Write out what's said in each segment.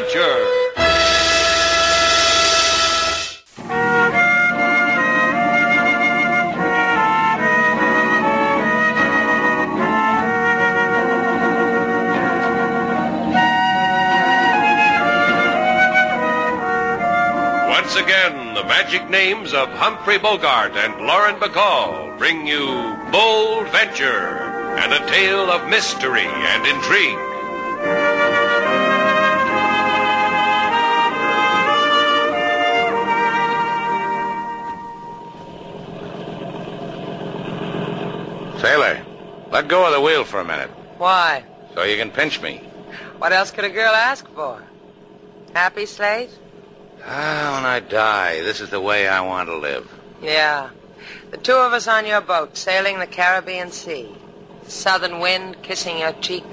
Bold Venture. Once again, the magic names of Humphrey Bogart and Lauren Bacall bring you Bold Venture and a tale of mystery and intrigue. Sailor, let go of the wheel for a minute Why? so you can pinch me. What else could a girl ask for? Happy, Slate? Ah, when I die, this is the way I want to live. Yeah. The two of us on your boat, sailing the Caribbean Sea. Southern wind kissing your cheek.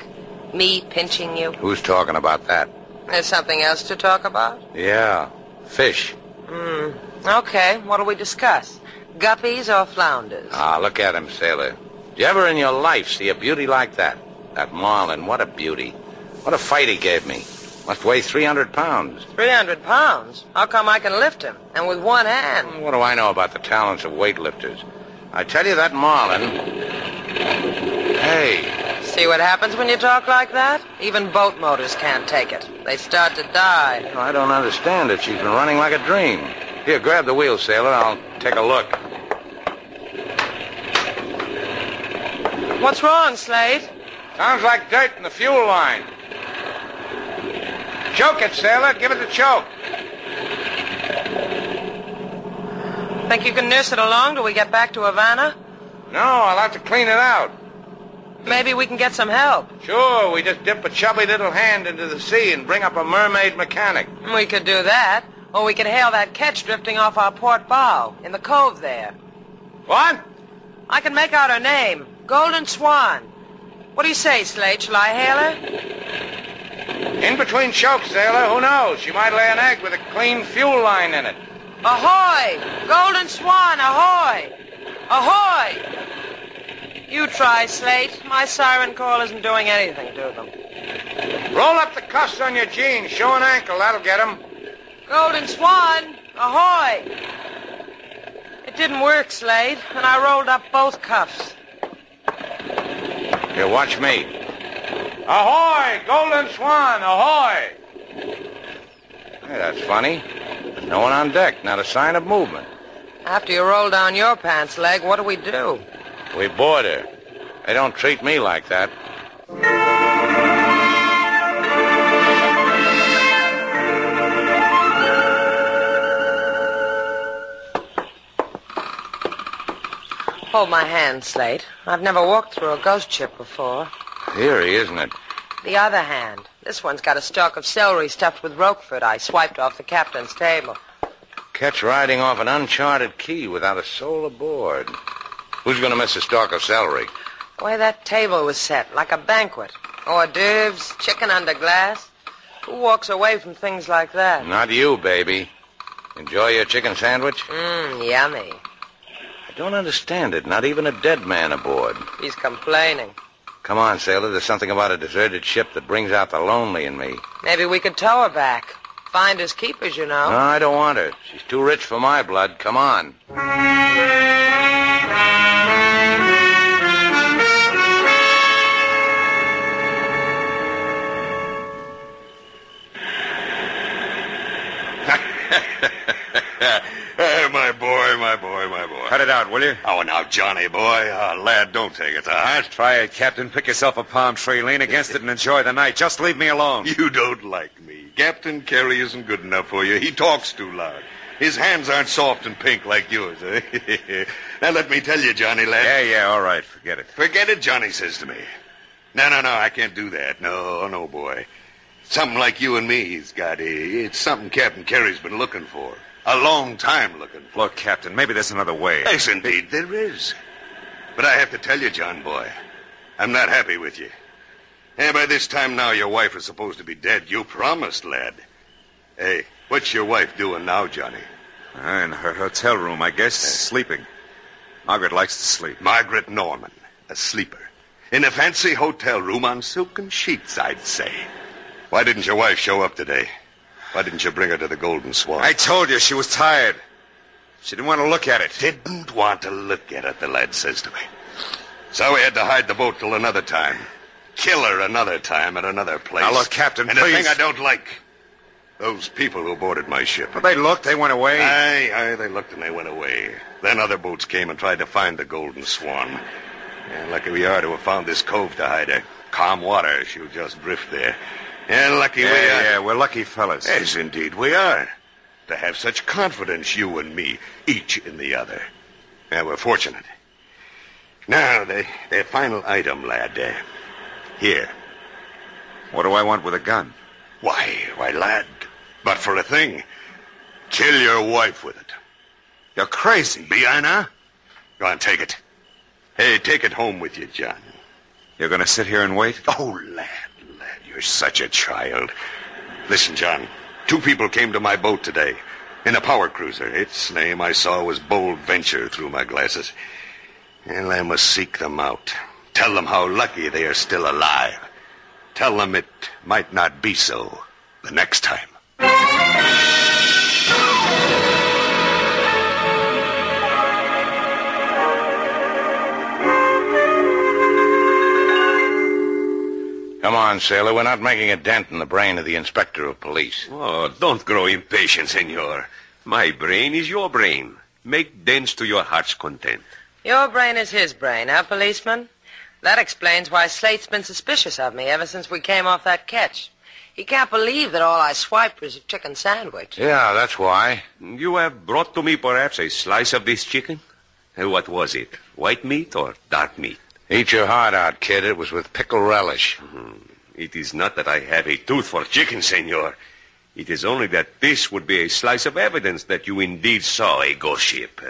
Me pinching you. Who's talking about that? There's something else to talk about? Yeah, fish. Hmm. Okay, what'll we discuss? Guppies or flounders? Ah, look at him, sailor. Did you ever in your life see a beauty like that? That Marlin, what a beauty. What a fight he gave me. Must weigh 300 pounds. 300 pounds? How come I can lift him? And with one hand? What do I know about the talents of weightlifters? I tell you that Marlin... Hey, See what happens when you talk like that? Even boat motors can't take it. They start to die. I don't understand it. She's been running like a dream. Here, grab the wheel, sailor. I'll take a look. What's wrong, Slate? Sounds like dirt in the fuel line. Choke it, sailor. Give it the choke. Think you can nurse it along till we get back to Havana? No, I'll have to clean it out. Maybe we can get some help. Sure, we just dip a chubby little hand into the sea and bring up a mermaid mechanic. We could do that. Or we could hail that ketch drifting off our port bow in the cove there. What? I can make out her name. Golden Swan. What do you say, Slate? Shall I hail her? In between chokes, sailor. Who knows? She might lay an egg with a clean fuel line in it. Ahoy! Golden Swan, ahoy! Ahoy! You try, Slate. My siren call isn't doing anything to them. Roll up the cuffs on your jeans. Show an ankle. That'll get 'em. Golden Swan, ahoy! It didn't work, Slate, and I rolled up both cuffs. Here, watch me. Ahoy! Golden Swan, ahoy! Hey, that's funny. There's no one on deck. Not a sign of movement. After you roll down your pants leg, what do we do? We board her. They don't treat me like that. Hold my hand, Slate. I've never walked through a ghost ship before. Eerie, isn't it? The other hand. This one's got a stalk of celery stuffed with Roquefort I swiped off the captain's table. Ketch riding off an uncharted key without a soul aboard. Who's going to miss a stalk of celery? The way that table was set, like a banquet. Hors d'oeuvres, chicken under glass. Who walks away from things like that? Not you, baby. Enjoy your chicken sandwich? Mmm, yummy. Don't understand it. Not even a dead man aboard. He's complaining. Come on, sailor. There's something about a deserted ship that brings out the lonely in me. Maybe we could tow her back. Find Finders keepers, you know. No, I don't want her. She's too rich for my blood. Come on. my boy, my boy, my boy. Cut it out, will you? Oh, now, Johnny boy. Oh, lad, don't take it to heart. Try it, Captain. Pick yourself a palm tree, lean against it, and enjoy the night. Just leave me alone. You don't like me. Captain Kerry isn't good enough for you. He talks too loud. His hands aren't soft and pink like yours. Eh? now, let me tell you, Johnny, lad. Yeah, yeah, all right. Forget it. Forget it, Johnny says to me. No, no, no, I can't do that. No, no, boy. Something like you and me he's got. eh, It's something Captain Kerry's been looking for. A long time looking for. Look, Captain, maybe there's another way. Yes, indeed, there is. But I have to tell you, John boy, I'm not happy with you. And by this time now, your wife is supposed to be dead. You promised, lad. Hey, what's your wife doing now, Johnny? Uh, in her hotel room, I guess, sleeping. Margaret likes to sleep. Margaret Norman, a sleeper. In a fancy hotel room on silken sheets, I'd say. Why didn't your wife show up today? Why didn't you bring her to the Golden Swan? I told you she was tired. She didn't want to look at it. didn't want to look at it, the lad says to me. So we had to hide the boat till another time. Kill her another time at another place. Now, look, Captain, and please. the thing I don't like, those people who boarded my ship. But they looked, they went away. Aye, aye, they looked and they went away. Then other boats came and tried to find the Golden Swan. And lucky we are to have found this cove to hide her. Calm water, she'll just drift there. And lucky yeah, we are. yeah, we're lucky fellas. Yes, indeed we are. To have such confidence, you and me, each in the other. Yeah, we're fortunate. Now, the, the final item, lad. Uh, here. What do I want with a gun? Why, why, lad, but for a thing. Kill your wife with it. You're crazy. Be I now? Go on, take it. Hey, take it home with you, John. You're going to sit here and wait? Oh, lad, you're such a child. Listen, John. Two people came to my boat today in a power cruiser. Its name I saw was Bold Venture through my glasses. And I must seek them out. Tell them how lucky they are still alive. Tell them it might not be so the next time. Come on, sailor. We're not making a dent in the brain of the inspector of police. Oh, don't grow impatient, senor. My brain is your brain. Make dents to your heart's content. Your brain is his brain, huh, policeman? That explains why Slate's been suspicious of me ever since we came off that ketch. He can't believe that all I swiped was a chicken sandwich. Yeah, that's why. You have brought to me perhaps a slice of this chicken? What was it? White meat or dark meat? Eat your heart out, kid. It was with pickle relish. Mm-hmm. It is not that I have a tooth for chicken, senor. It is only that this would be a slice of evidence that you indeed saw a ghost ship.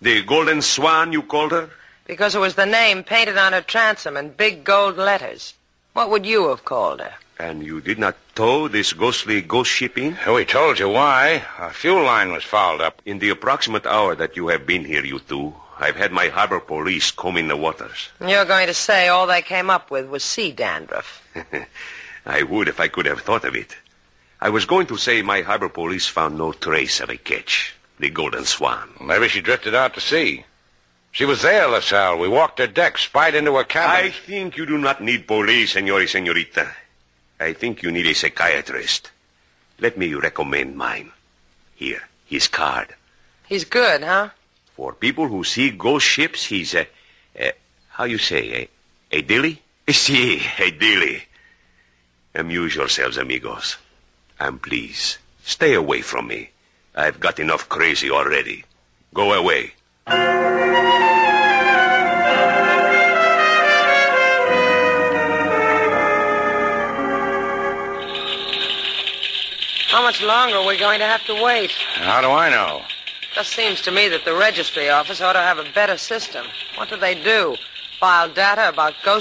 The Golden Swan, you called her? Because it was the name painted on her transom in big gold letters. What would you have called her? And you did not tow this ghostly ghost ship in? We told you why. A fuel line was fouled up. In the approximate hour that you have been here, you two, I've had my harbor police combing the waters. You're going to say all they came up with was sea dandruff. I would if I could have thought of it. I was going to say my harbor police found no trace of a ketch, the Golden Swan. Maybe she drifted out to sea. She was there, LaSalle. We walked her deck, spied into her cabin. I think you do not need police, senor y senorita. I think you need a psychiatrist. Let me recommend mine. Here, his card. He's good, huh? For people who see ghost ships, he's a, a how you say, a, a dilly? Si, a dilly. Amuse yourselves, amigos. And please, stay away from me. I've got enough crazy already. Go away. How much longer are we going to have to wait? How do I know? Just seems to me that the registry office ought to have a better system. What do they do? File data about ghost